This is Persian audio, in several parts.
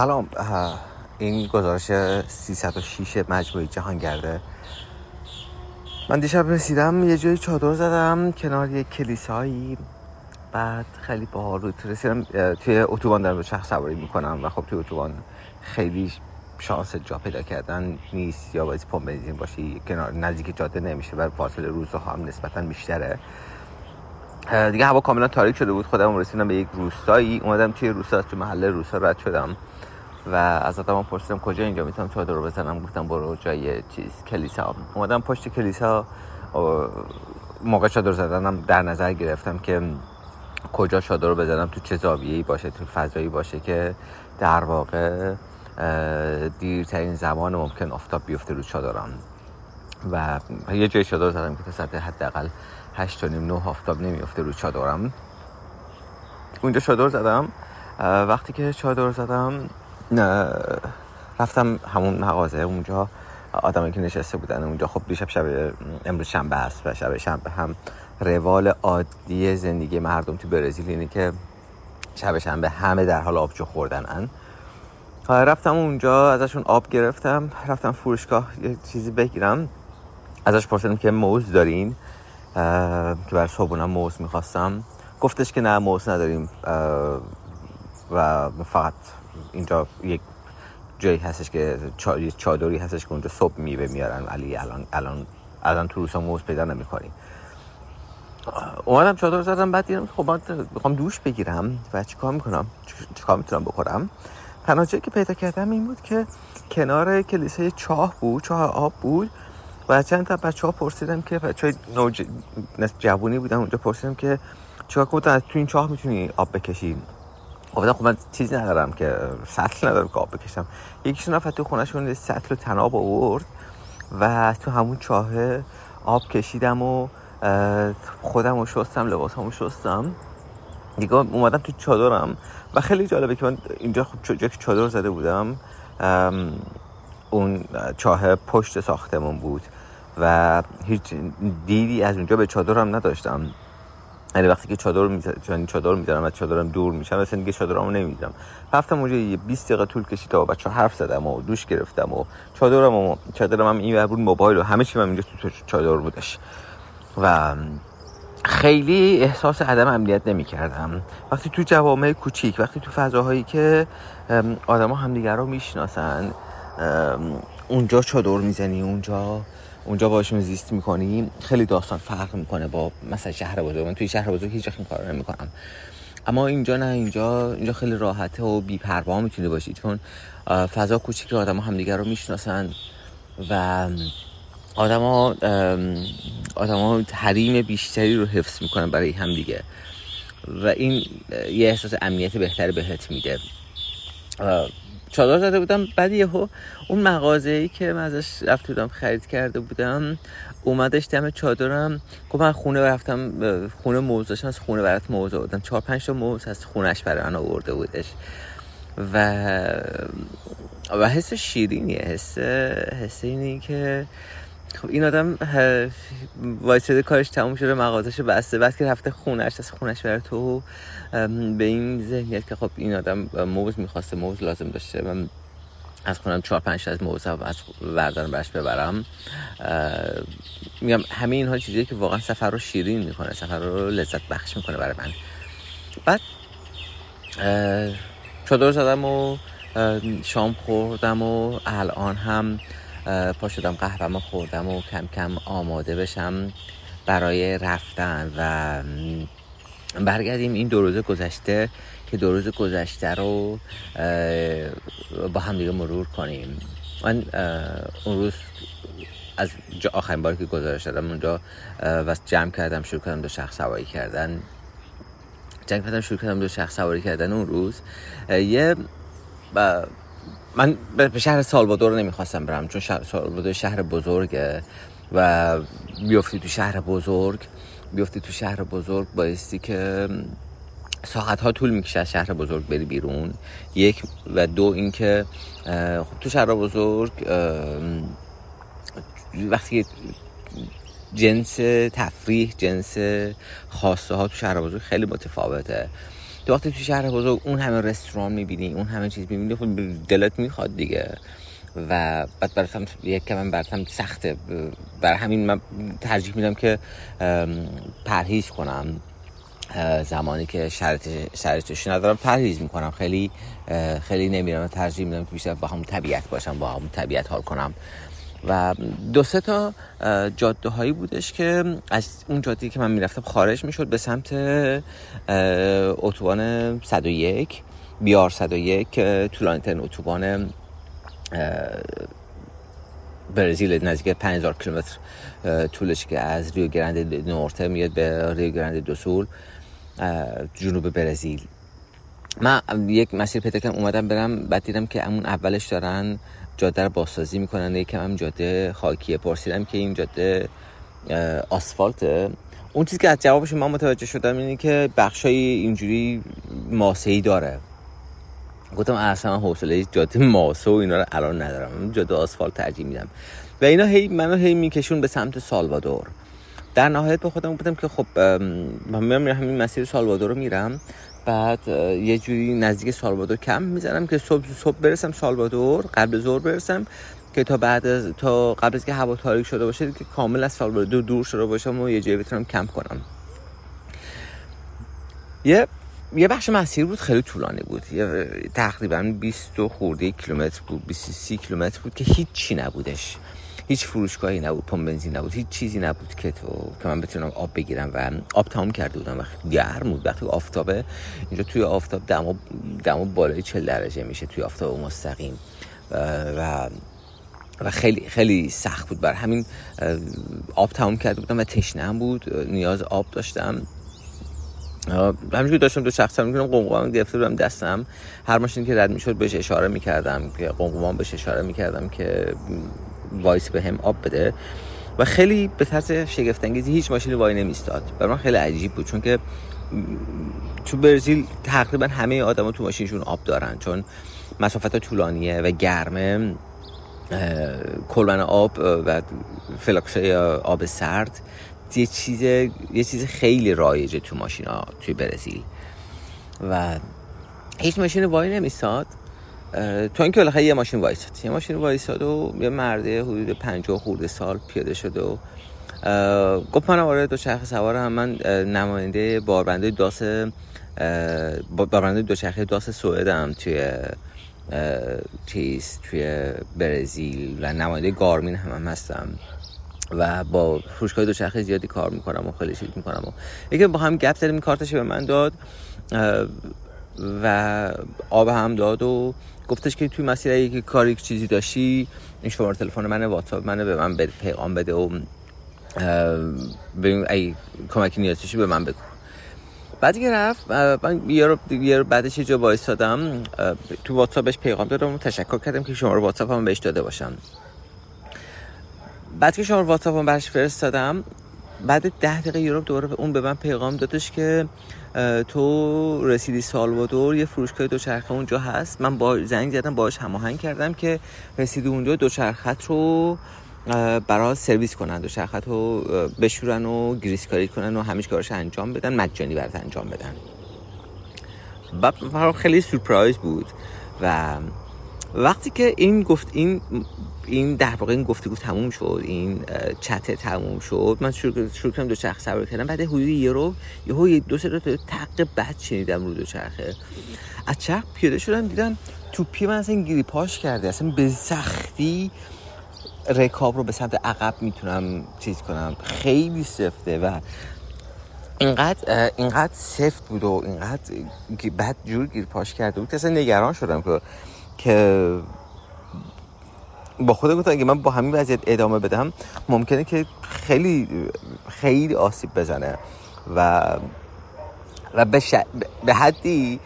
سلام. این گزارش 306 مجموعی جهانگرده. من دیشب رسیدم یه جایی چادر زدم کنار یه کلیسایی. بعد خیلی بود. رسیدم توی اتوبان دارم شخص سواری می‌کنم و خب توی اتوبان خیلی شانس جا پیدا کردن نیست. یا باید پمپ بنزین باشی کنار نزدیک جاده نمیشه و فاصله روزها هم نسبتا بیشتره. دیگه هوا کاملا تاریک شده بود. خودم رسیدم به یک روستایی. اومدم توی روستا تو محله روستا رد شدم. و از آدم پرسیدم کجا اینجا؟ می‌تونم چادر رو بزنم. گفتم برو جای چیز کلیسا. اومدم پشت کلیسا موقع چادر زدنم در نظر گرفتم که کجا چادر رو بزنم تو چه زاویه‌ای باشه تو فضایی باشه که در واقع دیرترین زمان ممکن آفتاب بیفته رو چادرم. و یه جای چادر زدم که تا سطح حداقل هشت و نیم نه آفتاب نمیفته رو چادرم. اونجا چادر زدم. وقتی که چادر زدم رفتم همون مغازه اونجا آدمایی که نشسته بودن اونجا. خب دیشب شب امروز شنبه است و شب شنبه هم روال عادی زندگی مردم تو برزیل اینه که شب شنبه همه در حال آبجو خوردن ان رفتم اونجا ازشون آب گرفتم رفتم فروشگاه یه چیزی بگیرم. ازش پرسیدم که موز دارین؟ که بر صبحونم موز می‌خواستم. گفتش که نه موز نداریم. و فقط اینجا یک جایی هستش که چادری هستش که اونجا صبح میوه میارن. ولی الان الان الان تو روسا موز پیدا نمی‌کنیم. اومدم چادر زدم بعد دیدم خب من می‌خوام دوش بگیرم و چیکار می‌کنم؟ چیکار می‌تونم بخورم؟ تنها که پیدا کردم این بود که کنار کلیسای چاه بود چاه آب بود و چند تا بچه ها پرسیدم که بچه های نوج... جوونی بودن اونجا پرسیدم که چیکار کنم؟ تو این چاه می‌تونی آب بکشی؟ گفتم خب من چیزی ندارم که سطل ندارم که آب بکشم. یکیشون رفت تو خونهشون سطل تناب آورد و تو همون چاه آب کشیدم و خودم رو شستم لباس همو شستم. دیگه اومدم تو چادرم و خیلی جالبه که من اینجا خب چادر زده بودم اون چاه پشت ساختمون بود و هیچ دیدی از اونجا به چادرم نداشتم. یعنی وقتی که چادر می‌ذارم چادر می‌ذارم و چادرم دور میشم مثلا دیگه چادرمو نمی‌ذارم رفتم اونجا یه 20 دقیقه طول کشید تا بچه حرف زدم و دوش گرفتم و چادرم و چادرم هم این بود موبایل و همه چی من اینجا تو چادر بودش. و خیلی احساس عدم امنیت نمی کردم وقتی تو جوامع کوچیک وقتی تو فضاهایی که آدما همدیگر رو می‌شناسن اونجا چادر می‌زنی اونجا اونجا باشون زیست می‌کنی خیلی داستان فرق می‌کنه با مثلا شهر بزرگ. من توی شهر بزرگ هیچ این کار نمی‌کنم. اما اینجا نه اینجا اینجا خیلی راحته و بی‌پروا می‌تونی باشی چون فضا کوچیک آدما همدیگه رو می‌شناسن و آدما آدما حریم بیشتری رو حفظ می‌کنن برای همدیگه. و این یه احساس امنیت بهتری بهت میده. چادر زده بودم. بعد یهو اون مغازه ای که من ازش رفته بودم خرید کرده بودم اومدش دم چادرم. گفت من خونه رفتم خونه موز از خونه برات موز آوردم. چهار پنج تا موز از خونش برای من آورده بودش. و و حس شیرینیه حس حس اینی که خب این آدم وایساده کارش تموم شده مغازش بسته. بعد که رفته خونش از خونش بره تو به این ذهنیت که خب این آدم موز می‌خواسته موز لازم داشته. من از خونم چهار پنج از موز از وردارم برش ببرم. میگم همه اینها چیزی که واقعا سفر رو شیرین می‌کنه سفر رو لذت بخش می‌کنه برای من. بعد چادر زدم و شام خوردم و الان هم پا شدم قهوه خوردم و کم کم آماده بشم برای رفتن و برگردیم این دو روز گذشته که دو روز گذشته رو با هم دیگه مرور کنیم. من اون روز از آخرین باری که گزارش دادم اونجا و جمع کردم شروع کردم دو شخص سواری کردن. جمع کردم شروع کردم دو شخص سواری کردن اون روز. یه من به شهر سالوادور نمی‌خواستم برم چون سالوادور شهر بزرگه و بیفتی تو شهر بزرگ. بیفتی تو شهر بزرگ بایستی که ساعت ها طول می‌کشه از شهر بزرگ بری بیرون. یک و دو اینکه خب تو شهر بزرگ وقتی جنس تفریح جنس خواسته ها تو شهر بزرگ خیلی متفاوته. تو وقتی تو شهر بزرگ اون همه رستوران می‌بینی اون همه چیز می‌بینی خود دلت می‌خواد دیگه. و بعد براتم یک کم براتم سخته. بر همین من ترجیح میدم که پرهیز کنم. زمانی که شرط شرطش ندارم پرهیز می‌کنم. خیلی خیلی نمیرم. ترجیح میدم که بیشتر با هم طبیعت باشم با هم طبیعت حال کنم. و دو سه تا جاده هایی بودش که از اون جاده که من می‌رفتم خارج می‌شد به سمت اتوبان 101 بیار 101 که طولانی ترین اتوبان برزیل نزدیک 5000 کیلومتر طولش که از ریو گرانده نورته میاد به ریو گرانده دو سول جنوب برزیل. من یک مسیر پیدا کردم اومدم برم بعد دیدم که همون اولش دارن جاده رو بازسازی می‌کنن. یکم هم جاده خاکیه. پرسیدم که این جاده آسفالته. اون چیزی که از جوابش من متوجه شدم اینه که بخشای اینجوری ماسه‌ای داره. گفتم اصلا حوصله جاده ماسه و اینا رو الان ندارم. جاده آسفالت ترجیح میدم. و اینا هی منو هی میکشون به سمت سالوادور. در نهایت به خودم گفتم که خب من میرم همین مسیر سالوادور رو میرم. بعد یه جوری نزدیک سالوادور کم می‌زنم که صبح صبح برسم سالوادور قبل ظهر برسم که تا بعد از تا قبل از که هوا تاریک شده باشه که کامل از سالوادور دور شده باشم و یه جایی بتونم کمپ کنم. یه یه بخش مسیر بود خیلی طولانی بود. یه تقریبا 20 خورده کیلومتر بود 23 کیلومتر بود که هیچی نبودش. هیچ فروشگاهی نبود پمپ بنزین نبود هیچ چیزی نبود که تو که من بتونم آب بگیرم و آب تمام کرده بودم و گرم بود. وقتی آفتابه اینجا توی آفتاب دما دما بالای 40 درجه میشه توی آفتاب مستقیم. و و خیلی خیلی سخت بود. بر همین آب تمام کرده بودم و تشنه بود. نیاز آب داشتم. همینجوری داشتم دو شخص می‌کنم قمقمم گرفته بودم دستم. هر ماشینی که رد می‌شد بهش اشاره می‌کردم که بهش اشاره می‌کردم که وایس به هم آب بده و خیلی به طرز شگفت انگیزی هیچ ماشینی وای نمیستاد. برای من خیلی عجیب بود چون که تو برزیل تقریبا همه آدما تو ماشینشون آب دارن چون مسافت طولانیه و گرمه کلمن آب و فلاکس آب سرد یه چیز یه چیز خیلی رایجه تو ماشینا توی برزیل. و هیچ ماشین وای نمیستاد. تو اینکه بالاخره یه ماشین وایساد. یه ماشین وایساد و یه مرده حدود 50 خورده سال پیاده شده و گفت من آره دو سوار هم. من نماینده باربنده داس باربنده دو چرخه داس سوئدم توی چیز توی برزیل و نماینده گارمین هم, هم هستم و با فروشگاه دوچرخه زیادی کار می‌کنم و خیلی چیز می‌کنم و یکی با هم گپ زدیم کارتش به من داد. و آب هم داد و گفتش که توی مسیر اگه کاری چیزی داشتی این شماره تلفن منه واتساپ منه به من بده پیغام بده و ببین ای کمکی نیاز به من بگو. بعد که رفت من یه رو, یه رو بعدش یه جا وایسادم تو واتساپش پیغام دادم و تشکر کردم که شما رو واتساپ هم بهش داده باشم بعد که شما واتساپ هم برش فرستادم بعد ده دقیقه یورو دوباره اون به من پیغام دادش که تو رسیدی سالوادور یه فروشگاه دوچرخه اونجا هست. من با زنگ زدم باهاش هماهنگ کردم که رسیدی اونجا دوچرخت رو برای سرویس کنن دوچرخت رو بشورن و گریسکاری کنن و همیش کارش انجام بدن مجانی برات انجام بدن. بعد خیلی سورپرایز بود و وقتی که این گفت این این در واقع این گفتگو تموم شد این چت تموم شد. من شروع, کردم دو چرخ سوار کردم. بعد حدود یه رو یه دو سه تا تق بد شنیدم رو دو چرخه. از چرخ پیاده شدم دیدم توپی من اصلا گیری پاش کرده. اصلا به سختی رکاب رو به سمت عقب می‌تونم چیز کنم. خیلی سفته و اینقدر اینقدر سفت بود و اینقدر بد جور گیر پاش کرده بود که اصلا نگران شدم که که با خودم گفتم اگه من با همین وضعیت ادامه بدم ممکنه که خیلی خیلی آسیب بزنه و و به, به حدی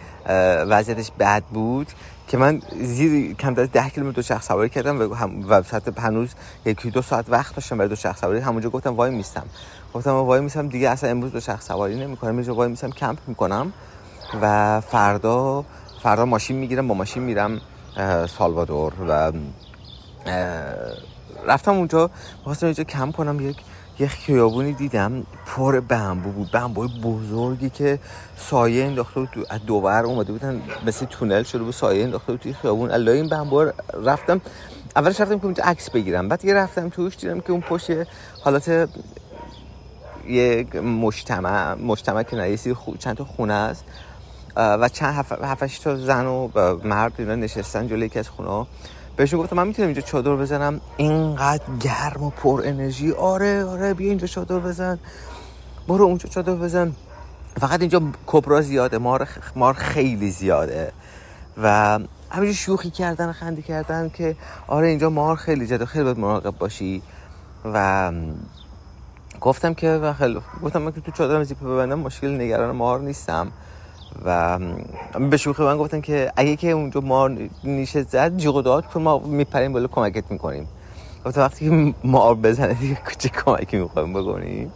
وضعیتش بد بود که من زیر کم از ده کیلومتر دو شخص سواری کردم و, هم و هنوز یکی دو ساعت وقت داشتم برای دو شخص سواری. همونجا گفتم وای میستم. گفتم وای میستم دیگه اصلا امروز دو شخص سواری نمی‌کنم. اینجا وای میستم کمپ می‌کنم و فردا فردا ماشین می‌گیرم با ماشین میرم سالوادور و رفتم اونجا خواستم اینجا کم کنم یک یه خیابونی دیدم پر بمبو بود بمبوی بزرگی که سایه انداخته بود تو دوبر اومده بودن مثل تونل شده بود سایه انداخته بود توی خیابون. الله این بمبو رفتم اولش رفتم که اونجا عکس بگیرم بعد یه رفتم توش دیدم که اون پشت حالات یه مجتمع مجتمع که نه چند تا خونه است. و چند هفت تا زن و مرد اینا نشستن جلوی یکی از خونه بهشون گفتم من می‌تونم اینجا چادر بزنم؟ اینقدر گرم و پر انرژی. آره آره بیا اینجا چادر بزن. برو اونجا چادر بزن. فقط اینجا کبرا زیاده مار, مار خیلی زیاده. و همینجا شوخی کردن خندی کردن که آره اینجا مار خیلی زیاده. خیلی باید مراقب باشی. و گفتم که خیلی گفتم من که تو چادرم زیپه ببندم مشکل نگران مار نیستم. و به شوخی من گفتن که اگه که اونجا مار نیشه زد جیغ کن ما میپریم بالا کمکت می‌کنیم. گفتم وقتی که مار بزنه دیگه چه کمکی می‌خوایم بکنیم؟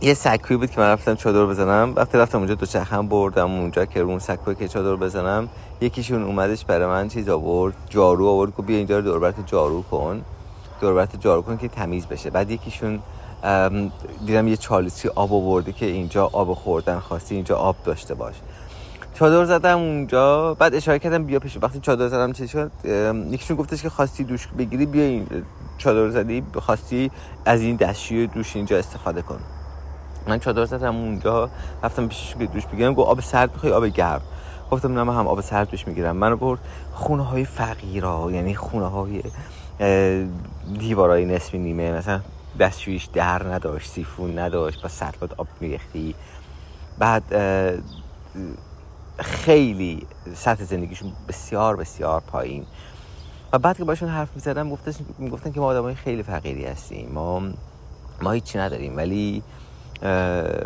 یه سکوی بود که من رفتم چادر بزنم. وقتی رفتم اونجا دو چرخم بردم اونجا که اون سکوی که چادر بزنم یکیشون اومدش برای من چیز آورد جارو آورد که بیا اینجا رو دوربرت جارو کن. دوربرت جارو کن که تمیز بشه. بعد یکیشون دیدم یه چالسی آب آورده که اینجا آب خوردن خواستی اینجا آب داشته باش. چادر زدم اونجا بعد اشاره کردم بیا پیش. وقتی چادر زدم چه شد؟ یکیشون گفتش که خواستی دوش بگیری بیا این چادر زدی خواستی از این دستشوی دوش اینجا استفاده کن. من چادر زدم اونجا رفتم پیشش که دوش بگیرم گفت آب سرد می‌خوای آب گرم. گفتم نه من هم آب سرد دوش می‌گیرم. منو برد خونه های فقیرا یعنی خونه های دیوارای نصفی نیمه مثلا دستشویش در نداشت سیفون نداشت با سطلات آب میریختی. بعد خیلی سطح زندگیشون بسیار بسیار پایین. و بعد که باشون حرف می‌زدم گفتن که ما آدمای خیلی فقیری هستیم. ما ما هیچی نداریم ولی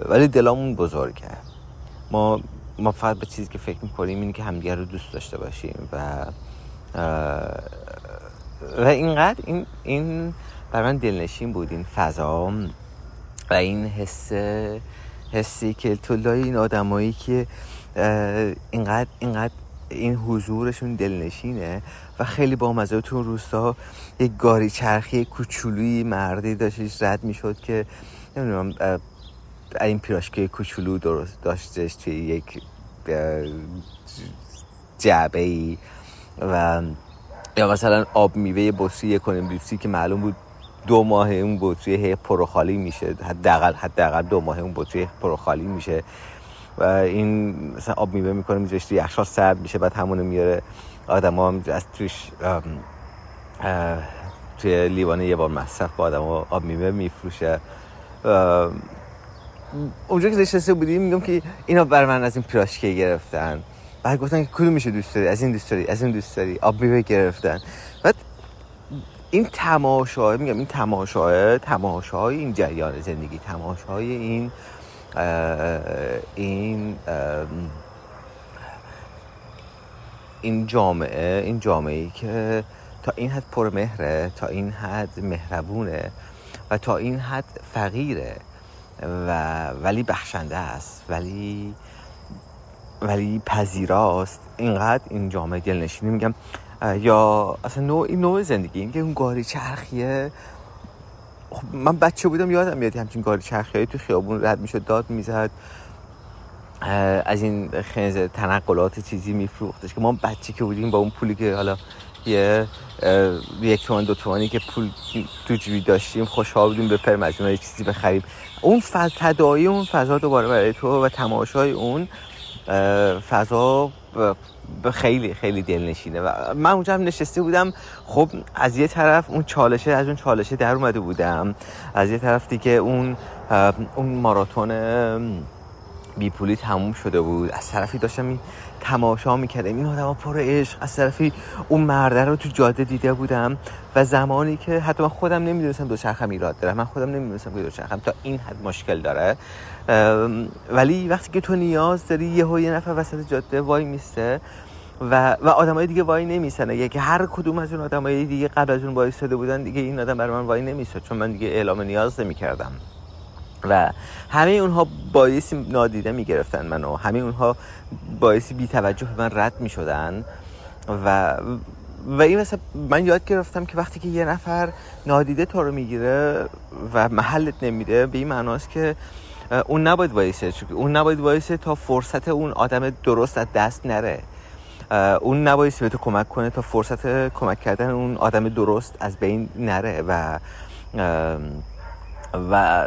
ولی دلامون بزرگه ما ما فقط به چیزی که فکر می‌کنیم اینه که همدیگه رو دوست داشته باشیم و و اینقدر این این برای من دلنشین بود این فضا و این حس حسی که تو لای این آدمایی که اینقدر اینقدر این حضورشون دلنشینه و خیلی با مزه تو روستا یک گاری چرخی کوچولوی مردی داشتش رد می‌شد که نمی‌دونم این پیراشکی کوچولو درست داشتش توی یک جعبه ای و یا مثلا آب میوه بطری کنیم لیپسی که معلوم بود دو ماه اون بطری هی پروخالی میشه. حداقل حداقل دو ماه اون بطری پروخالی میشه. و این مثلا آب میوه می‌کنه می‌ذاره توی یخچال سرد میشه بعد همونو میاره. آدم هم از توش توی لیوانه یه بار مصرف با آدم آب میوه میفروشه. اونجا که نشسته بودیم میگم که اینا بر من از این پیراشکی گرفتن. بعد گفتن که کدوم میشه دوست داری؟ از این دوست داری؟ از این دوست داری؟ آب میوه گرفتن. این تماشا میگم این تماشا تماشای این جریان زندگی تماشای این این این جامعه این جامعه ای که تا این حد پرمهره تا این حد مهربونه و تا این حد فقیره و ولی بخشنده است ولی ولی پذیراست. اینقدر این جامعه دلنشینی. میگم یا اصلا نوع این نوع زندگی اینکه اون گاری چرخیه. خب من بچه بودم یادم میاد همچین گاری چرخیه تو خیابون رد می‌شد داد می‌زد. از این خنز تنقلات چیزی میفروختش که ما بچه که بودیم با اون پولی که حالا یه یک تومن دو تومانی که پول تو جیبی داشتیم خوشحال بودیم به پر یه چیزی بخریم. اون فضا تدایی اون فضا دوباره برای تو و تماشای اون فضا خیلی خیلی دلنشینه. و من اونجا هم نشسته بودم. خب از یه طرف اون چالشه از اون چالشه در اومده بودم. از یه طرف دیگه اون اون ماراتون بیپولی تموم شده بود. از طرفی داشتم این تماشا می‌کردم. این آدم پر عشق. از طرفی اون مرده رو تو جاده دیده بودم و زمانی که حتی من خودم نمی‌دونستم دوچرخم ایراد داره. من خودم نمی‌دونستم که دوچرخم تا این حد مشکل داره. ولی وقتی که تو نیاز داری یه یه نفر وسط جاده وای میسته و و آدمای دیگه وای نمیسنه یکی هر کدوم از اون آدمای دیگه قبل از اون وایساده بودن دیگه این آدم برای من وای نمیسته چون من دیگه اعلام نیاز نمی‌کردم. و همه اونها باعثی نادیده می‌گرفتن منو. همه اونها باعثی بی توجه به من رد می‌شدن. و و این مثلا من یاد گرفتم که وقتی که یه نفر نادیده تو رو می‌گیره و محلت نمیده به این معناست که اون نباید وایسه اون نباید وایسه تا فرصت اون آدم درست از دست نره. اون نباید به تو کمک کنه تا فرصت کمک کردن اون آدم درست از بین نره. و و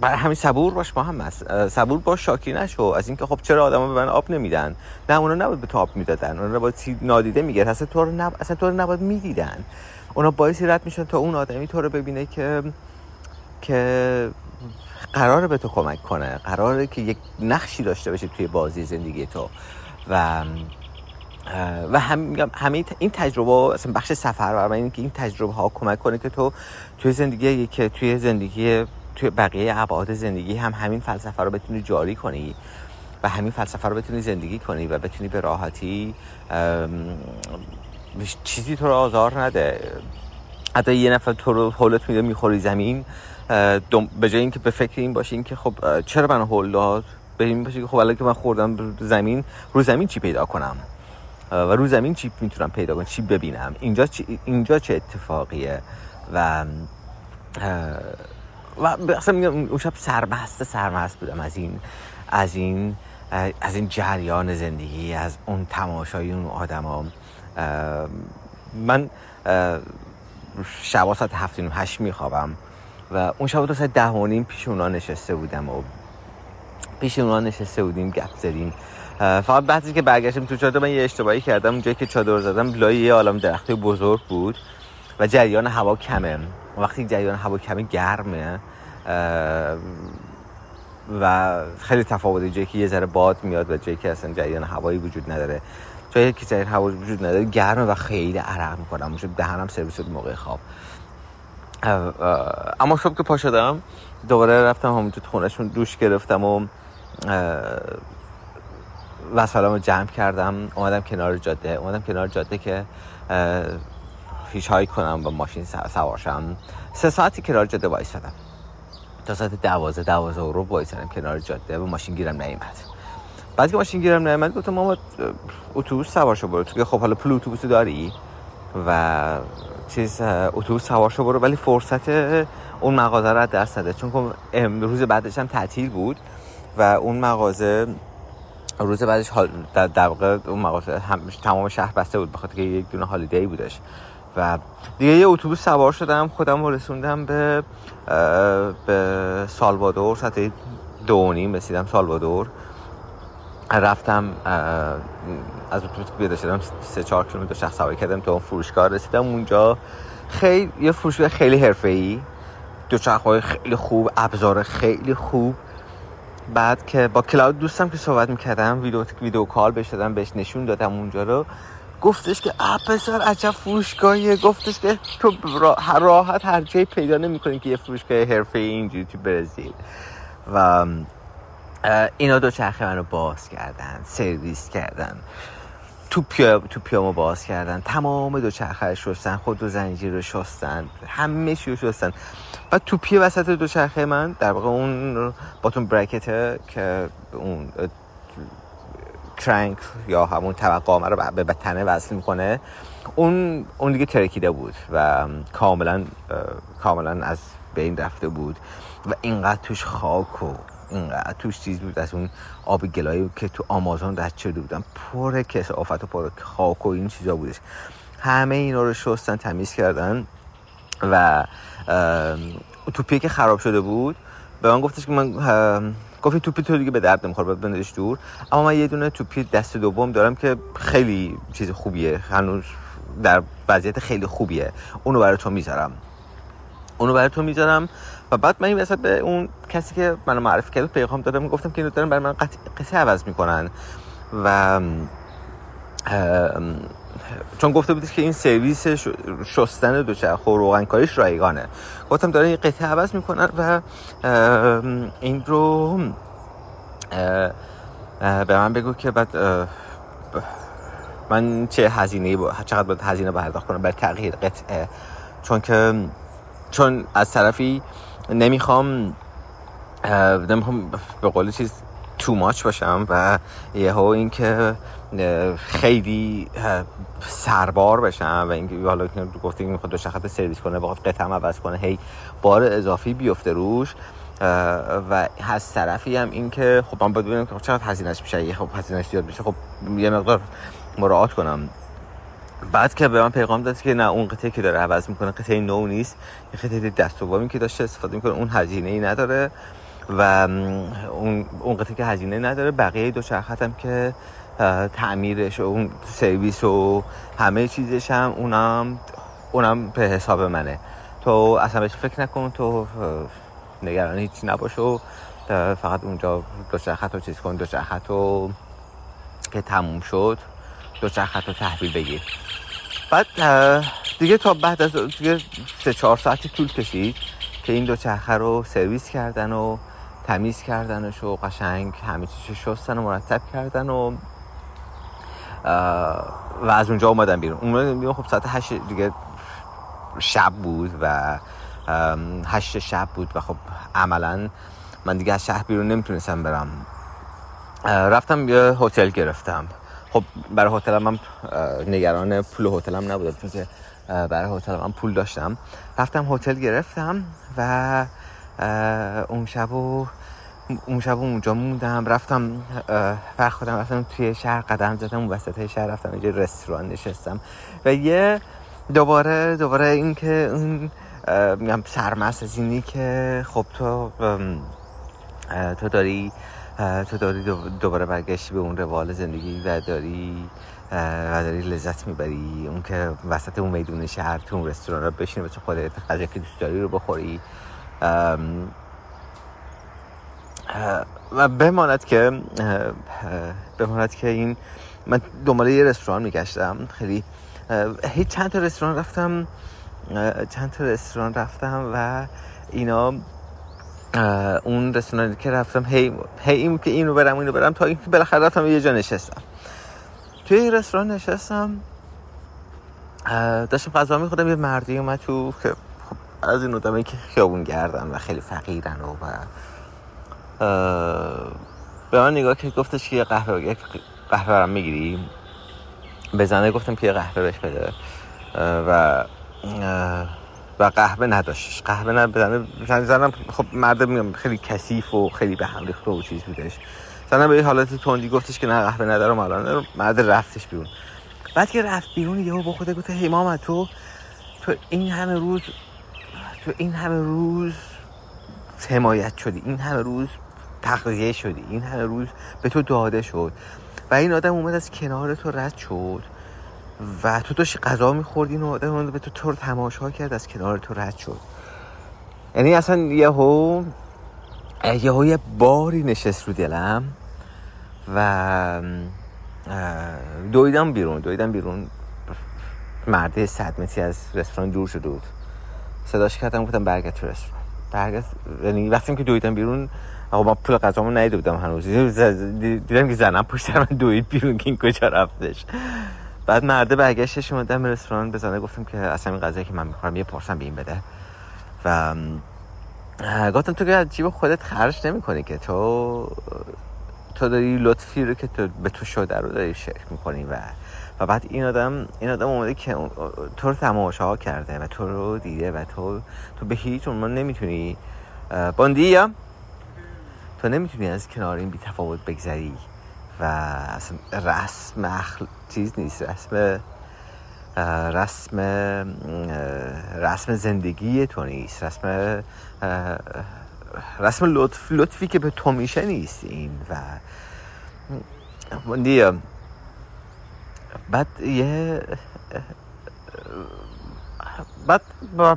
برای همین صبور باش محمد. صبور باش شاکی نشو. از اینکه خب چرا آدما به من آب نمیدن؟ نه اونا نباید به تو آب می‌دادن. اونا باید نادیده میگه اصلا تو رو نب... اصلا تو رو نباید می‌دیدن. اونا باعثی رد میشن تا اون آدمی تو رو ببینه که که قراره به تو کمک کنه. قراره که یک نقشی داشته باشه توی بازی زندگی تو. و و هم همه این تجربه اصلا بخش سفر و این که این تجربه ها کمک کنه که تو توی زندگی که توی زندگی توی بقیه ابعاد زندگی هم همین فلسفه رو بتونی جاری کنی و همین فلسفه رو بتونی زندگی کنی و بتونی به راحتی چیزی تو رو آزار نده. حتی یه نفر تو رو حولت میده می‌خوری زمین به جای اینکه به فکر این باشین که خب چرا من هول داد؟ به این باشه که خب الان که من خوردم زمین رو زمین چی پیدا کنم؟ و رو زمین چی می‌تونم پیدا کنم؟ چی ببینم؟ اینجا اینجا چه اتفاقیه؟ و و اصلا میگم اون شب سربسته سرمست بودم از این از این از این جریان زندگی از اون تماشای اون آدما. من شبا ساعت هفتیم هشت میخوابم و اون شب تا ساعت ده و نیم پیش اونا نشسته بودم و پیش اونا نشسته بودیم گپ زدیم. فقط بعضی که برگشتم تو چادر من یه اشتباهی کردم. اونجایی که چادر زدم لای یه عالم درخت بزرگ بود. و جریان هوا کمه. وقتی جریان هوا کمه گرمه. و خیلی تفاوته جایی که یه ذره باد میاد و جایی که اصلا جریان هوایی وجود نداره. جایی که جریان هوایی وجود نداره گرمه و خیلی عرق می‌کنم میشه دهنم سرویس موقع خواب. اما صبح که پا شدم دوباره رفتم همونجا خونهشون دوش گرفتم و وسایلمو جمع کردم. اومدم کنار جاده. اومدم کنار جاده که هیچ هایی کنم با ماشین سوارشم. سه ساعتی کنار جاده وایسادم. تا ساعت دوازه دوازه رو وایسادم کنار جاده و ماشین گیرم نیومد. بعد که ماشین گیرم نیومد گفتم ماما اتوبوس سوار شو برو. تو خب حالا پول داری؟ و چیز اتوبوس سوار شو برو. ولی فرصت اون مغازه رو دست نده. چون روز بعدش هم تعطیل بود و اون مغازه روز بعدش حال در واقع اون مغازه هم تمام شهر بسته بود. بخاطر که یک دونه هالیدی بودش. و دیگه یه اتوبوس سوار شدم خودم رو رسوندم به به سالوادور ساعت دو نیم رسیدم سالوادور. رفتم از اتوبوس که بیاده شدم سه چهار کیلومتر شخص سواری کردم تا اون فروشگاه رسیدم. اونجا خیلی یه فروشگاه خیلی حرفه‌ای. های خیلی خوب ابزار خیلی خوب. بعد که با کلاود دوستم که صحبت می‌کردم ویدیو ویدیو کال بهش بهش نشون دادم اونجا رو. گفتش که پسر عجب فروشگاهیه. گفتش که تو راحت هر جایی پیدا نمی‌کنی که یه فروشگاه حرفه اینجوری تو برزیل. و اینا دو چرخه منو باز کردن سرویس کردن. تو پیا تو پیامو باز کردن. تمام دو چرخه شستن خود دو زنجیر رو شستن همه چی رو شستن. و توپی وسط دو چرخه من در واقع اون باتون برکته که اون کرنک یا همون توقع رو به تنه وصل می‌کنه. اون اون دیگه ترکیده بود و کاملا کاملا از بین رفته بود و اینقدر توش خاک و اینقدر توش چیز بود از اون آب گلایی که تو آمازون رد شده بودن پر کسافت و پر خاک و این چیزا بودش. همه اینا رو شستن تمیز کردن و توپی که خراب شده بود. به من گفتش که من گفتی توپی تو دیگه به درد نمی‌خوره باید بندازش دور. اما من یه دونه توپی دست دوم دارم که خیلی چیز خوبیه. هنوز در وضعیت خیلی خوبیه. اونو برای تو می‌ذارم. اونو برای تو می‌ذارم. و بعد من این وسط به اون کسی که منو معرفی کرد پیغام دادم گفتم که اینو دارم برای من قطعه عوض می‌کنن. و چون گفته بودید که این سرویس شستن دوچرخه و روغنکاریش رایگانه. گفتم داره یه قطعه عوض می‌کنن و این رو به من بگو که بعد من چه هزینه چقدر باید هزینه پرداخت کنم برای تغییر قطعه؟ چون که چون از طرفی نمی‌خوام نمی‌خوام به قول چیز تو ماچ باشم و یهو اینکه خیلی سربار بشم و اینکه حالا گفته می‌خواد دوچرخه سرویس کنه بخواد قطعه عوض کنه هی بار اضافی بیفته روش. و از طرفی هم این که خب من باید ببینم که چقدر هزینهش میشه. خب هزینهش زیاد میشه خب یه مقدار مراعات کنم. بعد که به من پیغام داد که نه اون قطعه که داره عوض می‌کنه قطعه نو نیست یه قطعه دست که داشته استفاده می‌کنه اون هزینه ای نداره. و اون اون قطعه که هزینه نداره بقیه دو هم که تعمیرش و اون سرویس و همه چیزش هم اونم اونم به حساب منه. تو اصلا بهش فکر نکن تو نگران هیچی نباش و فقط اونجا دو چرخت رو چیز کن دو چرخت رو که تموم شد دو چرخت رو تحویل بگیر. بعد دیگه تا بعد از دیگه سه چهار ساعتی طول کشید که این دو چرخه رو سرویس کردن و تمیز کردنش و قشنگ همه چیز شستن و مرتب کردن و و از اونجا اومدن بیرون. اون خب ساعت هشت دیگه شب بود و هشت شب بود و خب عملا من دیگه از شهر بیرون نمی‌تونستم برم. رفتم یه هتل گرفتم. خب برای هتلم من نگران پول هتلم نبودم چون که برای هتل من پول داشتم. رفتم هتل گرفتم و اون شب و اون شب اونجا موندم رفتم خودم رفتم توی شهر قدم زدم اون وسط شهر رفتم اینجا رستوران نشستم. و یه دوباره دوباره این که اون میگم سرمست از اینی که خب تو تو داری تو داری دوباره برگشتی به اون روال زندگی و داری و داری لذت می‌بری. اون که وسط اون میدون شهر تو اون رستوران رو بشینی به خودت غذا که دوست داری رو بخوری. و بماند که بماند که این من دنبال یه رستوران میگشتم خیلی هیچ چند تا رستوران رفتم چند تا رستوران رفتم و اینا اون رستورانی که رفتم هی, هی این که اینو برم اینو برم تا اینکه بالاخره رفتم یه جا نشستم. توی این رستوران نشستم داشتم غذا میخوردم یه مردی اومد تو که خب از این آدمایی که خیابون گردن و خیلی فقیرن و, به من نگاه که گفتش که یه قهوه یک قهوه برم می‌گیری؟ بزنه گفتم که یه قهوه بهش بده. و و قهوه نداشتش. قهوه نه بزنه زنم خب مرد میگم خیلی کثیف و خیلی به هم ریخته و چیز بودش. زنم به حالت تندی گفتش که نه قهوه ندارم الان مرد رفتش بیرون. بعد که رفت بیرون یهو با خودت گفت هی ماما تو تو این همه روز تو این همه روز حمایت شدی. این همه روز تغذیه شدی. این همه روز به تو داده شد. و این آدم اومد از کنار تو رد شد. و تو داشتی غذا میخوردی این آدم به تو تو تماشا کرد از کنار تو رد شد. یعنی اصلا یهو یهو یه باری نشست رو دلم و دویدم بیرون دویدم بیرون. مرده صد متری از رستوران دور شده بود صداش کردم گفتم برگرد تو رستوران. برگرد یعنی وقتی که دویدم بیرون آقا ما پول غذامو ندیده بودم هنوز. دیدم که زنم پشت من دوید بیرون که این کجا رفتش. بعد مرده برگشتش اومدم رستوران بزنه. گفتم که اصلا این غذایی که من می‌خورم یه پارسم به این بده. و گفتم تو که جیب خودت خرج نمی کنی که تو تو داری لطفی رو که تو به تو شده رو داری شکل می‌کنی و و بعد این آدم این آدم اومده که تو رو تماشا کرده و تو رو دیده و تو تو به هیچ عنوان نمی‌تونی باندی تو نمی‌تونی از کنار این بی تفاوت بگذری و اصلا رسم اخل... چیز نیست رسم رسم رسم زندگی تو نیست رسم رسم لطف لطفی که به تو میشه نیست این و بعد یه بعد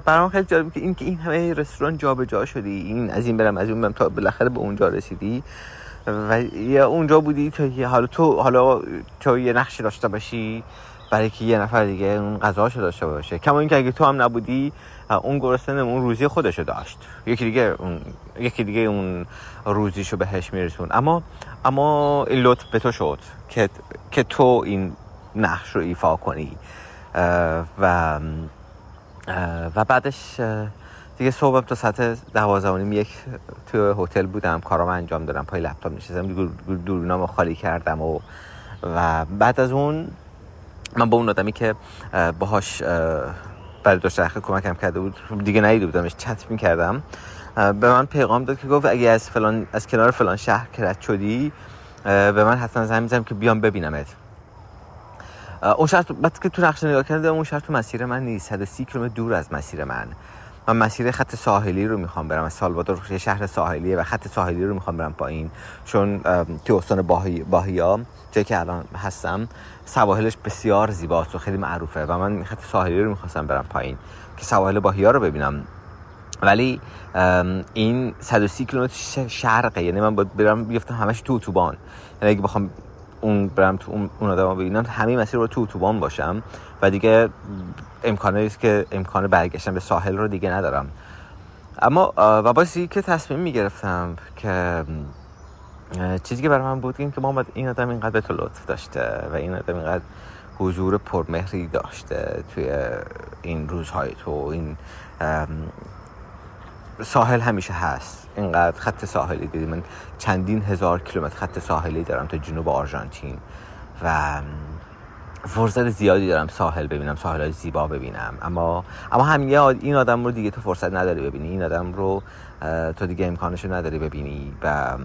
برام خیلی جالب که این که این همه رستوران جابجا جا شدی. این از این برم از اون برم تا بالاخره به اونجا رسیدی. و یا اونجا بودی تا حالا تو حالا تو یه نقشی داشته باشی برای که یه نفر دیگه اون غذاشو داشته باشه. کما اینکه اگه تو هم نبودی اون گرسنه اون روزی خودشو داشت. یکی دیگه اون یکی دیگه اون روزیشو بهش میرسون اما اما این لطف به تو شد که که تو این نقش رو ایفا کنی. و و بعدش دیگه صبح تا ساعت دوازده یک توی هتل بودم کارام انجام دادم پای لپتاپ نشستم دورینامو خالی کردم و و بعد از اون من با اون آدمی که باهاش برای دوشرخه کمکم کرده بود دیگه نیده بودمش چت می کردم به من پیغام داد که گفت اگه از فلان از کنار فلان شهر کرد شدی به من حتما زنگ می‌زنم که بیام ببینمت. اون شهر بعد که تو نقشه نگاه کردم اون شهر تو مسیر من نیست. 130 کیلومتر دور از مسیر من. من مسیر خط ساحلی رو می‌خوام برم. از سالوادور یه شهر ساحلیه و خط ساحلی رو می‌خوام برم پایین. چون تو استان باهی باهیا جایی که الان هستم سواحلش بسیار زیباست و خیلی معروفه و من خط ساحلی رو می‌خواستم برم پایین که سواحل باهیا رو ببینم. ولی این 130 کیلومتر شرقه. یعنی من باید برم بیفتم همش تو اتوبان. یعنی اگه بخوام اون برم تو اون, اون آدم ببینم همین مسیر رو تو اتوبان باشم و دیگه امکانه است که امکان برگشتن به ساحل رو دیگه ندارم. اما و باسی که تصمیم می‌گرفتم که چیزی که برای من بود این که محمد این آدم اینقدر به تو لطف داشته و این آدم اینقدر حضور پرمهری داشته توی این روزهای تو این ساحل همیشه هست. اینقدر خط ساحلی دیدی. من چندین هزار کیلومتر خط ساحلی دارم تا جنوب آرژانتین و فرصت زیادی دارم ساحل ببینم ساحل های زیبا ببینم. اما اما همین این آدم رو دیگه تو فرصت نداری ببینی. این آدم رو تو دیگه امکانش نداری ببینی و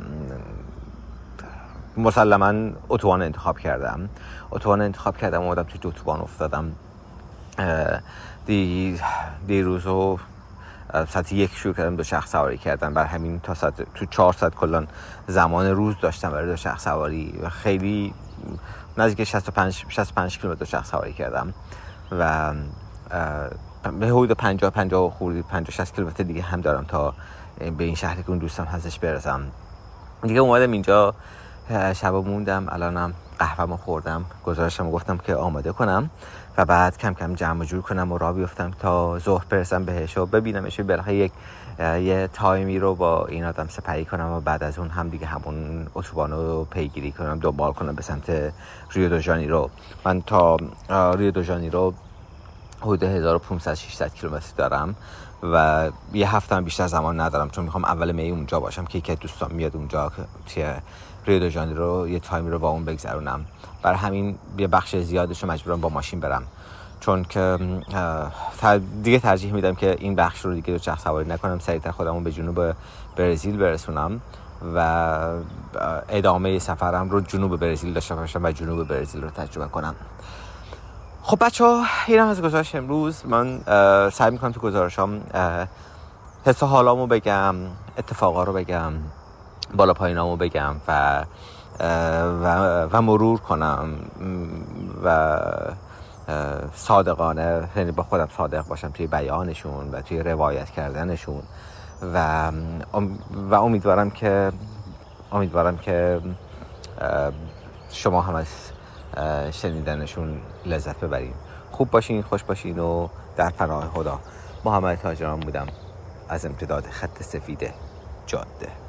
مسلما اتوبان انتخاب کردم. اتوبان انتخاب کردم اومدم تو اتوبان افتادم. دی دیروز و ساعت یک شروع کردم دو شخص سواری کردم بر همین تا ساعت تو چهار ساعت کلان زمان روز داشتم برای دو شخص سواری و خیلی نزدیک 65 65 کیلومتر دو شخص سواری کردم. و به حدود 50 50 خوردی 50 60 کیلومتر دیگه هم دارم تا به این شهری که اون دوستم هستش برسم. دیگه اومدم اینجا شب موندم الانم قهوه‌مو خوردم گزارشم گفتم که آماده کنم. و بعد کم کم جمع جور کنم و را بیفتم تا ظهر برسم بهش و ببینمش بالاخره یک یه تایمی رو با این آدم سپری کنم و بعد از اون هم دیگه همون اتوبان رو پیگیری کنم دنبال کنم به سمت ریو دو رو من تا ریو دو رو حدود 1500 600 کیلومتر دارم و یه هفته هم بیشتر زمان ندارم چون می‌خوام اول می اونجا باشم که یکی دوستان میاد اونجا که ریو دو رو یه تایمی رو با اون بگذرونم. بر همین یه بخش زیادش رو مجبورم با ماشین برم. چون که دیگه ترجیح میدم که این بخش رو دیگه چرخ سواری نکنم سریعتر خودمون به جنوب برزیل برسونم و ادامه سفرم رو جنوب برزیل داشته باشم و جنوب برزیل رو تجربه کنم. خب بچه ها این هم از گزارش امروز. من سعی می‌کنم تو گزارشام حس حالامو بگم اتفاقا رو بگم. بالا پایینامو بگم و و, و مرور کنم و صادقانه یعنی با خودم صادق باشم توی بیانشون و توی روایت کردنشون و و امیدوارم که امیدوارم که شما هم از شنیدنشون لذت ببرین. خوب باشین خوش باشین و در پناه خدا. محمد تاجران بودم. از امتداد خط سفید جاده.